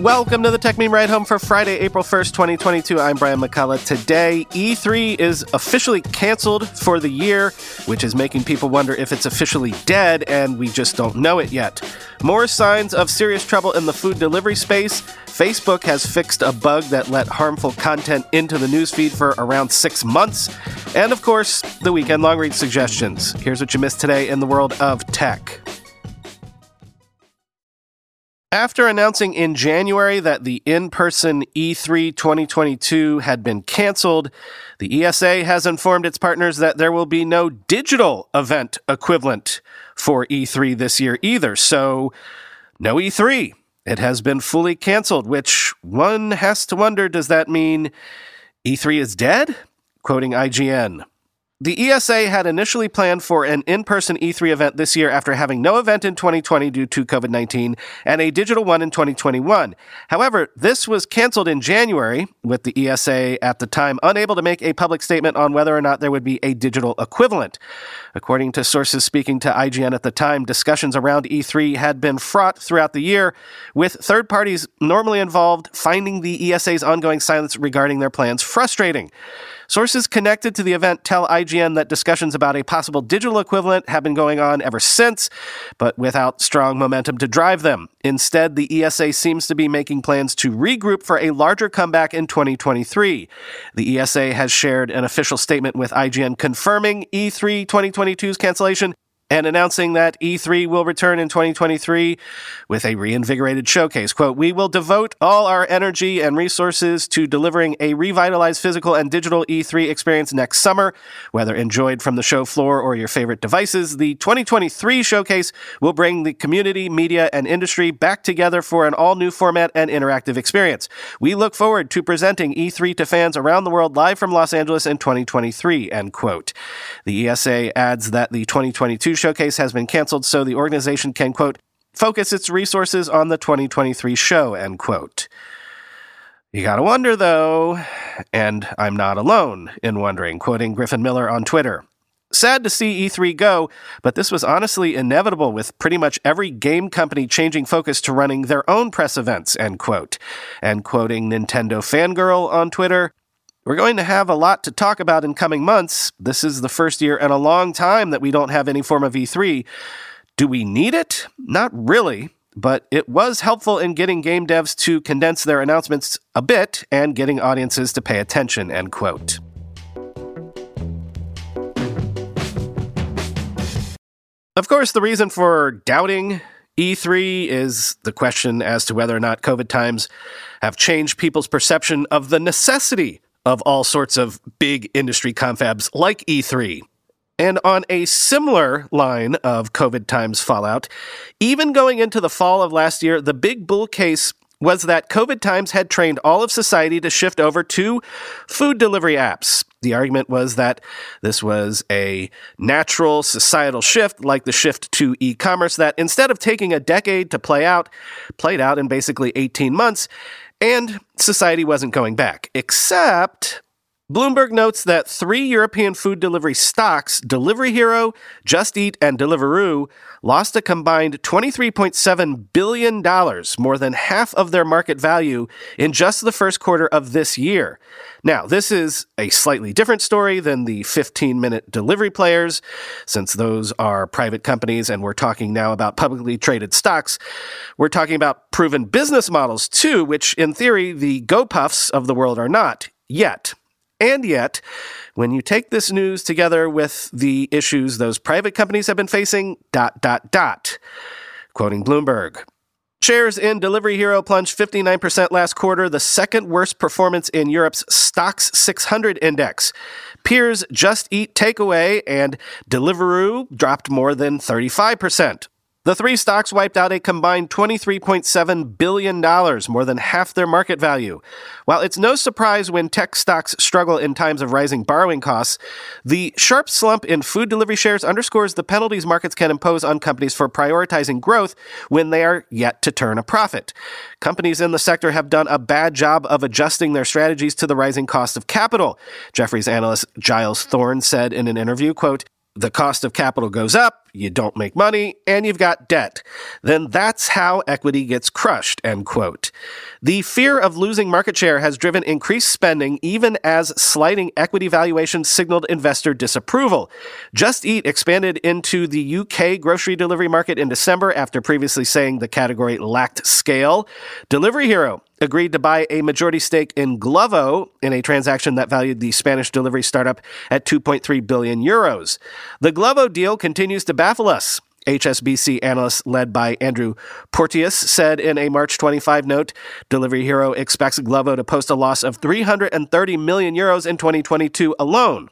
Welcome to the Techmeme Ride Home for Friday, April 1st, 2022. I'm Brian McCullough. Today, E3 is officially canceled for the year, which is making people wonder if it's officially dead, and we just don't know it yet. More signs of serious trouble in the food delivery space. Facebook has fixed a bug that let harmful content into the newsfeed for around six months. And of course, the weekend long read suggestions. Here's what you missed today in the world of tech. After announcing in January that the in person E3 2022 had been canceled, the ESA has informed its partners that there will be no digital event equivalent for E3 this year either. So, no E3. It has been fully canceled, which one has to wonder does that mean E3 is dead? Quoting IGN. The ESA had initially planned for an in person E3 event this year after having no event in 2020 due to COVID 19 and a digital one in 2021. However, this was canceled in January, with the ESA at the time unable to make a public statement on whether or not there would be a digital equivalent. According to sources speaking to IGN at the time, discussions around E3 had been fraught throughout the year, with third parties normally involved finding the ESA's ongoing silence regarding their plans frustrating. Sources connected to the event tell IGN that discussions about a possible digital equivalent have been going on ever since, but without strong momentum to drive them. Instead, the ESA seems to be making plans to regroup for a larger comeback in 2023. The ESA has shared an official statement with IGN confirming E3 2022's cancellation and announcing that E3 will return in 2023 with a reinvigorated showcase. Quote, We will devote all our energy and resources to delivering a revitalized physical and digital E3 experience next summer, whether enjoyed from the show floor or your favorite devices. The 2023 showcase will bring the community, media, and industry back together for an all new format and interactive experience. We look forward to presenting E3 to fans around the world live from Los Angeles in 2023, end quote. The ESA adds that the 2022 showcase has been canceled so the organization can, quote, focus its resources on the 2023 show, end quote. You gotta wonder, though, and I'm not alone in wondering, quoting Griffin Miller on Twitter. Sad to see E3 go, but this was honestly inevitable with pretty much every game company changing focus to running their own press events, end quote. And quoting Nintendo Fangirl on Twitter, we're going to have a lot to talk about in coming months. This is the first year in a long time that we don't have any form of E3. Do we need it? Not really, but it was helpful in getting game devs to condense their announcements a bit and getting audiences to pay attention, end quote. Of course, the reason for doubting E3 is the question as to whether or not COVID times have changed people's perception of the necessity of all sorts of big industry confabs like E3. And on a similar line of COVID times fallout, even going into the fall of last year, the big bull case was that COVID times had trained all of society to shift over to food delivery apps. The argument was that this was a natural societal shift, like the shift to e commerce, that instead of taking a decade to play out, played out in basically 18 months, and society wasn't going back. Except Bloomberg notes that three European food delivery stocks, Delivery Hero, Just Eat, and Deliveroo, lost a combined $23.7 billion, more than half of their market value, in just the first quarter of this year. Now, this is a slightly different story than the 15 minute delivery players, since those are private companies and we're talking now about publicly traded stocks. We're talking about proven business models, too, which in theory the GoPuffs of the world are not yet. And yet, when you take this news together with the issues those private companies have been facing, dot, dot, dot. Quoting Bloomberg. Shares in Delivery Hero plunged 59% last quarter, the second worst performance in Europe's Stoxx 600 index. Peers Just Eat Takeaway and Deliveroo dropped more than 35%. The three stocks wiped out a combined $23.7 billion, more than half their market value. While it's no surprise when tech stocks struggle in times of rising borrowing costs, the sharp slump in food delivery shares underscores the penalties markets can impose on companies for prioritizing growth when they are yet to turn a profit. Companies in the sector have done a bad job of adjusting their strategies to the rising cost of capital. Jefferies analyst Giles Thorne said in an interview, quote, the cost of capital goes up, you don't make money, and you've got debt. Then that's how equity gets crushed, end quote. The fear of losing market share has driven increased spending even as sliding equity valuations signaled investor disapproval. Just Eat expanded into the UK grocery delivery market in December after previously saying the category lacked scale. Delivery Hero agreed to buy a majority stake in Glovo in a transaction that valued the Spanish delivery startup at 2.3 billion euros. The Glovo deal continues to baffle us. HSBC analysts led by Andrew Porteous said in a March 25 note, Delivery Hero expects Glovo to post a loss of 330 million euros in 2022 alone.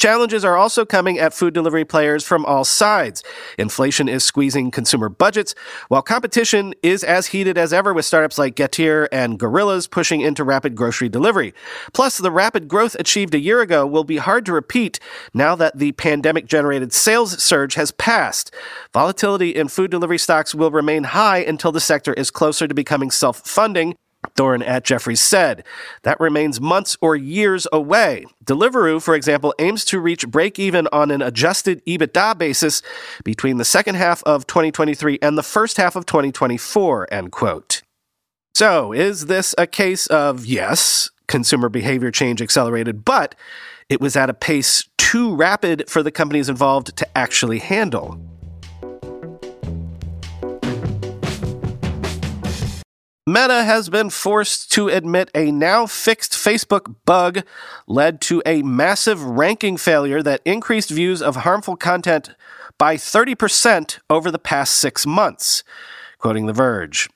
Challenges are also coming at food delivery players from all sides. Inflation is squeezing consumer budgets, while competition is as heated as ever with startups like Getir and Gorillas pushing into rapid grocery delivery. Plus, the rapid growth achieved a year ago will be hard to repeat now that the pandemic generated sales surge has passed. Volatility in food delivery stocks will remain high until the sector is closer to becoming self funding Thorne at Jefferies said. That remains months or years away. Deliveroo, for example, aims to reach break even on an adjusted EBITDA basis between the second half of 2023 and the first half of 2024, end quote. So, is this a case of yes, consumer behavior change accelerated, but it was at a pace too rapid for the companies involved to actually handle? Meta has been forced to admit a now fixed Facebook bug led to a massive ranking failure that increased views of harmful content by 30% over the past six months. Quoting The Verge.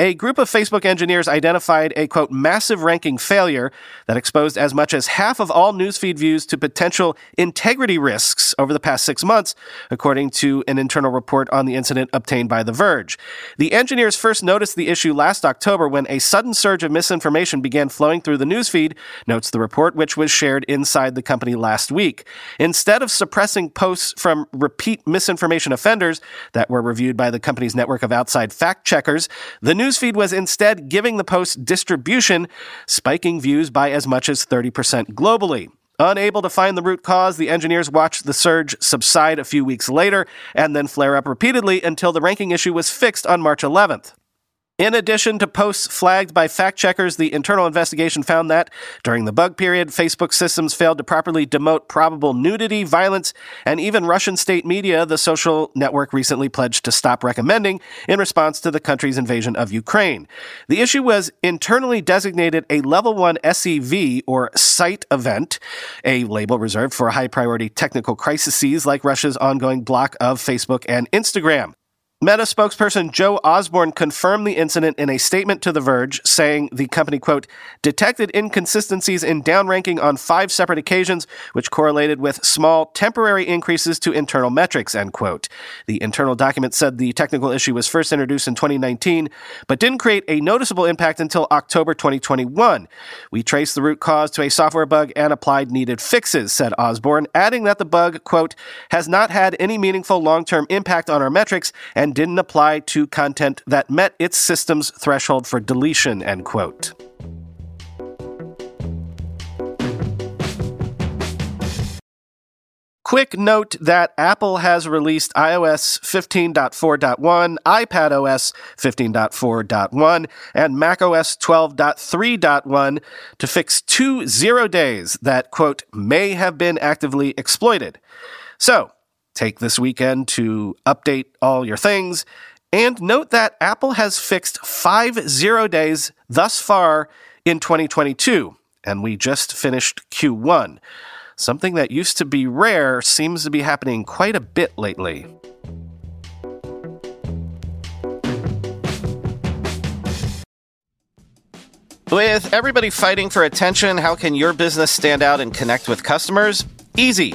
A group of Facebook engineers identified a quote massive ranking failure that exposed as much as half of all newsfeed views to potential integrity risks over the past six months, according to an internal report on the incident obtained by The Verge. The engineers first noticed the issue last October when a sudden surge of misinformation began flowing through the newsfeed, notes the report, which was shared inside the company last week. Instead of suppressing posts from repeat misinformation offenders that were reviewed by the company's network of outside fact checkers, the news Newsfeed was instead giving the post distribution, spiking views by as much as 30% globally. Unable to find the root cause, the engineers watched the surge subside a few weeks later and then flare up repeatedly until the ranking issue was fixed on March 11th. In addition to posts flagged by fact checkers, the internal investigation found that during the bug period, Facebook systems failed to properly demote probable nudity, violence, and even Russian state media, the social network recently pledged to stop recommending in response to the country's invasion of Ukraine. The issue was internally designated a level 1 SEV or site event, a label reserved for high priority technical crises like Russia's ongoing block of Facebook and Instagram. Meta spokesperson Joe Osborne confirmed the incident in a statement to The Verge, saying the company, quote, detected inconsistencies in downranking on five separate occasions, which correlated with small temporary increases to internal metrics, end quote. The internal document said the technical issue was first introduced in 2019, but didn't create a noticeable impact until October 2021. We traced the root cause to a software bug and applied needed fixes, said Osborne, adding that the bug, quote, has not had any meaningful long-term impact on our metrics and and didn't apply to content that met its system's threshold for deletion, end quote. Quick note that Apple has released iOS 15.4.1, iPadOS 15.4.1, and macOS 12.3.1 to fix two zero days that, quote, may have been actively exploited. So, Take this weekend to update all your things. And note that Apple has fixed five zero days thus far in 2022, and we just finished Q1. Something that used to be rare seems to be happening quite a bit lately. With everybody fighting for attention, how can your business stand out and connect with customers? Easy.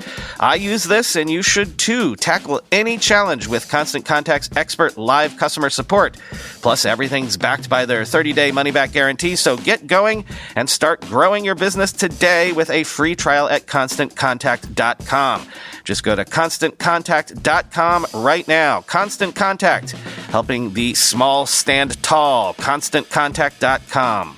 I use this and you should too. Tackle any challenge with Constant Contact's expert live customer support. Plus, everything's backed by their 30 day money back guarantee, so get going and start growing your business today with a free trial at constantcontact.com. Just go to constantcontact.com right now. Constant Contact, helping the small stand tall. ConstantContact.com.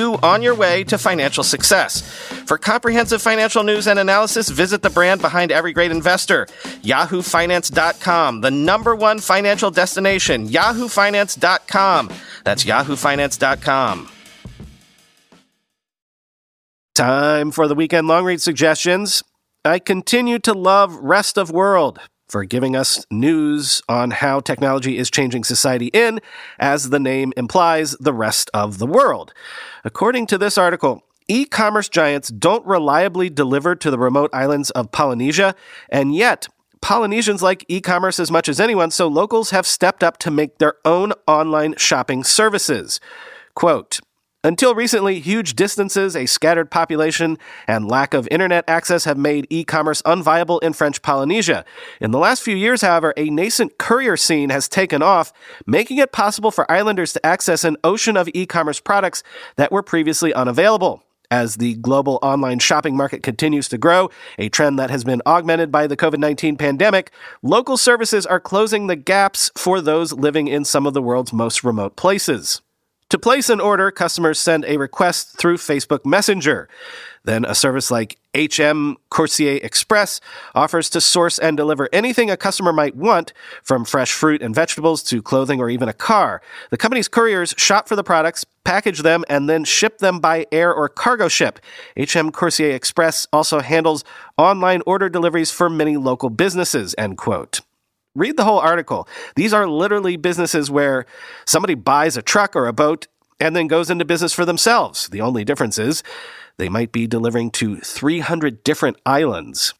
you on your way to financial success. For comprehensive financial news and analysis, visit the brand behind every great investor, yahoofinance.com, the number one financial destination, yahoofinance.com. That's yahoofinance.com. Time for the weekend long read suggestions. I continue to love Rest of World for giving us news on how technology is changing society in, as the name implies, the rest of the world. According to this article, E commerce giants don't reliably deliver to the remote islands of Polynesia, and yet Polynesians like e commerce as much as anyone, so locals have stepped up to make their own online shopping services. Quote, until recently, huge distances, a scattered population, and lack of internet access have made e commerce unviable in French Polynesia. In the last few years, however, a nascent courier scene has taken off, making it possible for islanders to access an ocean of e commerce products that were previously unavailable. As the global online shopping market continues to grow, a trend that has been augmented by the COVID 19 pandemic, local services are closing the gaps for those living in some of the world's most remote places. To place an order, customers send a request through Facebook Messenger. Then a service like HM Coursier Express offers to source and deliver anything a customer might want, from fresh fruit and vegetables to clothing or even a car. The company's couriers shop for the products, package them, and then ship them by air or cargo ship. HM Coursier Express also handles online order deliveries for many local businesses, end quote. Read the whole article. These are literally businesses where somebody buys a truck or a boat and then goes into business for themselves. The only difference is they might be delivering to 300 different islands.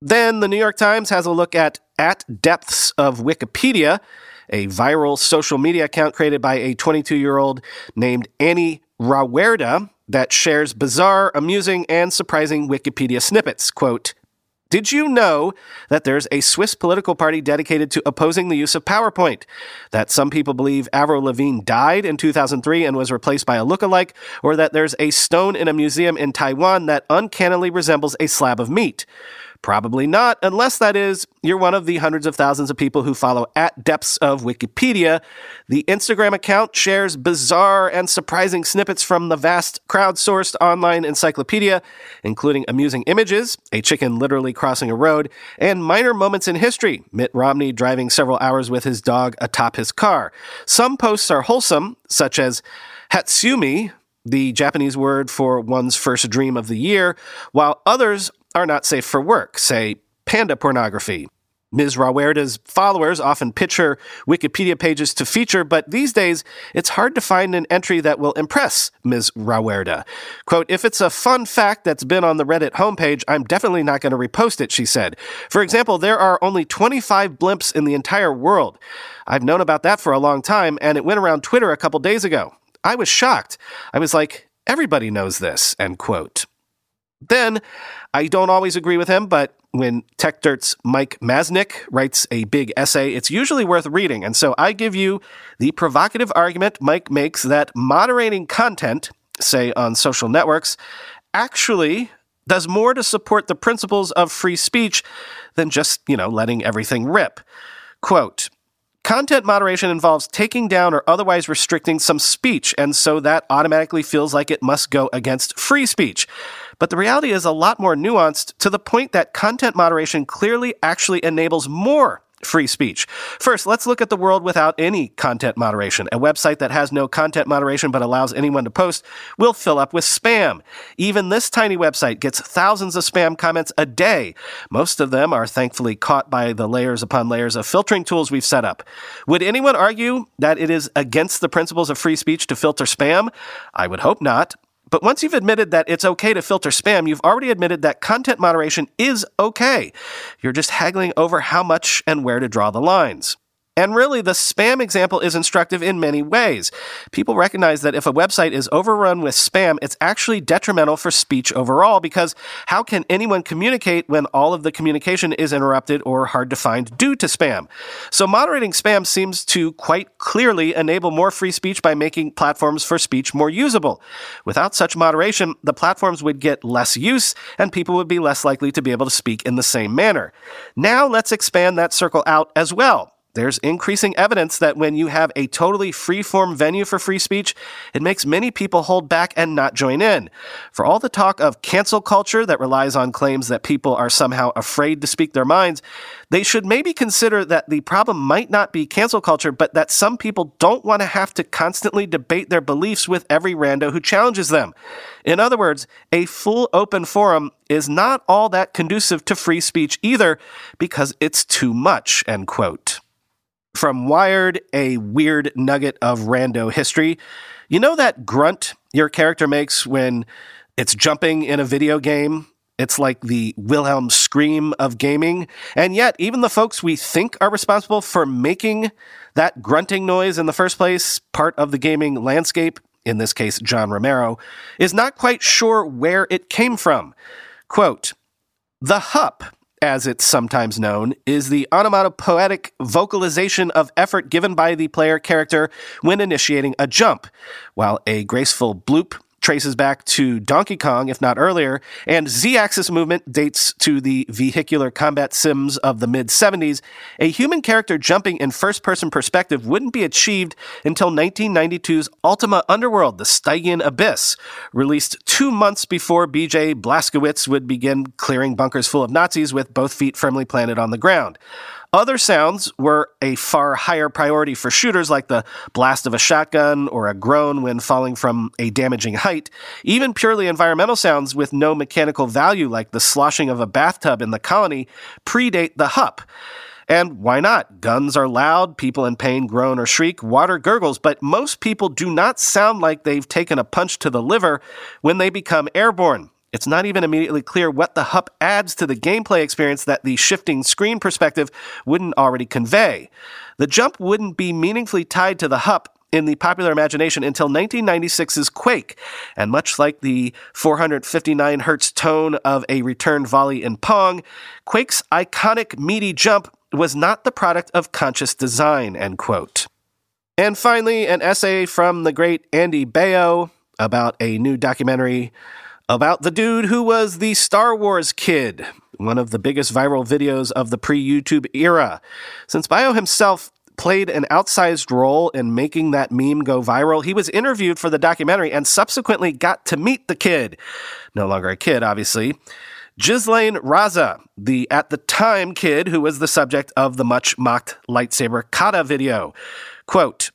Then the New York Times has a look at At Depths of Wikipedia, a viral social media account created by a 22 year old named Annie Rawerda that shares bizarre, amusing, and surprising Wikipedia snippets. Quote, did you know that there's a Swiss political party dedicated to opposing the use of PowerPoint? That some people believe Avril Lavigne died in 2003 and was replaced by a look-alike, or that there's a stone in a museum in Taiwan that uncannily resembles a slab of meat? Probably not, unless that is, you're one of the hundreds of thousands of people who follow at Depths of Wikipedia. The Instagram account shares bizarre and surprising snippets from the vast crowdsourced online encyclopedia, including amusing images, a chicken literally crossing a road, and minor moments in history, Mitt Romney driving several hours with his dog atop his car. Some posts are wholesome, such as Hatsumi, the Japanese word for one's first dream of the year, while others are not safe for work, say panda pornography. Ms. Rawerda's followers often pitch her Wikipedia pages to feature, but these days it's hard to find an entry that will impress Ms. Rawerda. Quote, if it's a fun fact that's been on the Reddit homepage, I'm definitely not going to repost it, she said. For example, there are only 25 blimps in the entire world. I've known about that for a long time, and it went around Twitter a couple days ago. I was shocked. I was like, everybody knows this, end quote. Then, I don't always agree with him, but when Techdirt's Mike Masnick writes a big essay, it's usually worth reading. And so I give you the provocative argument Mike makes that moderating content, say on social networks, actually does more to support the principles of free speech than just, you know, letting everything rip. Quote, Content moderation involves taking down or otherwise restricting some speech, and so that automatically feels like it must go against free speech. But the reality is a lot more nuanced to the point that content moderation clearly actually enables more free speech. First, let's look at the world without any content moderation. A website that has no content moderation but allows anyone to post will fill up with spam. Even this tiny website gets thousands of spam comments a day. Most of them are thankfully caught by the layers upon layers of filtering tools we've set up. Would anyone argue that it is against the principles of free speech to filter spam? I would hope not. But once you've admitted that it's okay to filter spam, you've already admitted that content moderation is okay. You're just haggling over how much and where to draw the lines. And really, the spam example is instructive in many ways. People recognize that if a website is overrun with spam, it's actually detrimental for speech overall because how can anyone communicate when all of the communication is interrupted or hard to find due to spam? So, moderating spam seems to quite clearly enable more free speech by making platforms for speech more usable. Without such moderation, the platforms would get less use and people would be less likely to be able to speak in the same manner. Now, let's expand that circle out as well. There's increasing evidence that when you have a totally free-form venue for free speech, it makes many people hold back and not join in. For all the talk of cancel culture that relies on claims that people are somehow afraid to speak their minds, they should maybe consider that the problem might not be cancel culture, but that some people don't want to have to constantly debate their beliefs with every rando who challenges them. In other words, a full open forum is not all that conducive to free speech either because it's too much, end quote. From Wired, a weird nugget of rando history. You know that grunt your character makes when it's jumping in a video game? It's like the Wilhelm scream of gaming. And yet, even the folks we think are responsible for making that grunting noise in the first place, part of the gaming landscape, in this case, John Romero, is not quite sure where it came from. Quote, the HUP as it's sometimes known, is the onomatopoetic vocalization of effort given by the player character when initiating a jump, while a graceful bloop traces back to Donkey Kong, if not earlier, and Z axis movement dates to the vehicular combat sims of the mid 70s, a human character jumping in first person perspective wouldn't be achieved until 1992's Ultima Underworld, The Stygian Abyss, released two months before BJ Blazkowicz would begin clearing bunkers full of Nazis with both feet firmly planted on the ground. Other sounds were a far higher priority for shooters like the blast of a shotgun or a groan when falling from a damaging height. Even purely environmental sounds with no mechanical value like the sloshing of a bathtub in the colony predate the HUP. And why not? Guns are loud, people in pain groan or shriek, water gurgles, but most people do not sound like they've taken a punch to the liver when they become airborne. It's not even immediately clear what the HUP adds to the gameplay experience that the shifting screen perspective wouldn't already convey. The jump wouldn't be meaningfully tied to the HUP in the popular imagination until 1996's Quake, and much like the 459 hertz tone of a return volley in Pong, Quake's iconic meaty jump was not the product of conscious design, end quote. And finally, an essay from the great Andy Baio about a new documentary about the dude who was the Star Wars kid, one of the biggest viral videos of the pre YouTube era. Since Baio himself played an outsized role in making that meme go viral, he was interviewed for the documentary and subsequently got to meet the kid. No longer a kid, obviously. Ghyslain Raza, the at the time kid who was the subject of the much mocked lightsaber kata video. Quote,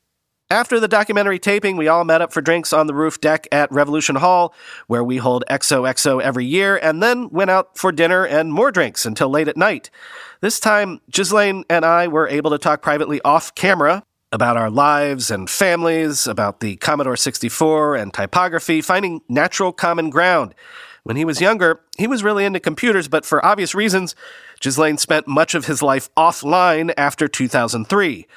After the documentary taping, we all met up for drinks on the roof deck at Revolution Hall, where we hold XOXO every year, and then went out for dinner and more drinks until late at night. This time, Ghyslain and I were able to talk privately off camera about our lives and families, about the Commodore 64 and typography, finding natural common ground. When he was younger, he was really into computers, but for obvious reasons, Ghyslain spent much of his life offline after 2003.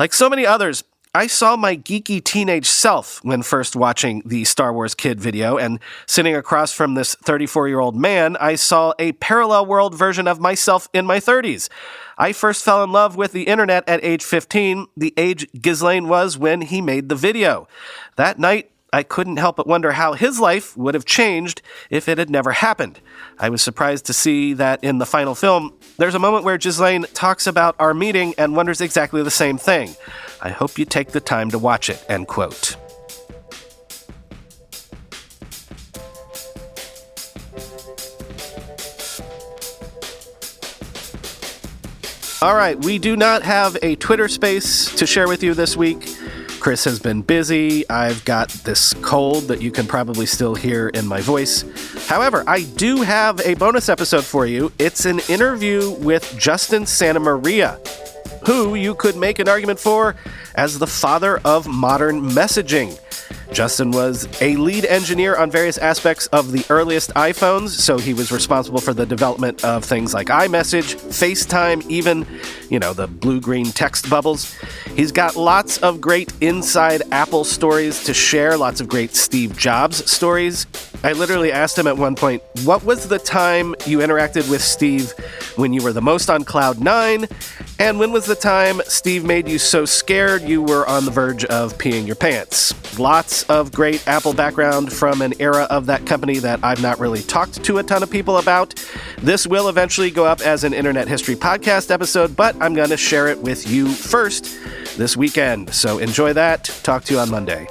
Like so many others, I saw my geeky teenage self when first watching the Star Wars Kid video, and sitting across from this 34 year old man, I saw a parallel world version of myself in my 30s. I first fell in love with the internet at age 15, the age Ghyslain was when he made the video. That night, I couldn't help but wonder how his life would have changed if it had never happened. I was surprised to see that in the final film, there's a moment where Ghyslain talks about our meeting and wonders exactly the same thing. I hope you take the time to watch it, end quote. All right, we do not have a Twitter space to share with you this week. Chris has been busy. I've got this cold that you can probably still hear in my voice. However, I do have a bonus episode for you. It's an interview with Justin Santamaria, who you could make an argument for as the father of modern messaging. Justin was a lead engineer on various aspects of the earliest iPhones, so he was responsible for the development of things like iMessage, FaceTime, even, you know, the blue green text bubbles. He's got lots of great inside Apple stories to share, lots of great Steve Jobs stories. I literally asked him at one point, What was the time you interacted with Steve when you were the most on Cloud Nine? And when was the time Steve made you so scared you were on the verge of peeing your pants? Lots of great Apple background from an era of that company that I've not really talked to a ton of people about. This will eventually go up as an Internet History Podcast episode, but I'm going to share it with you first this weekend. So enjoy that. Talk to you on Monday.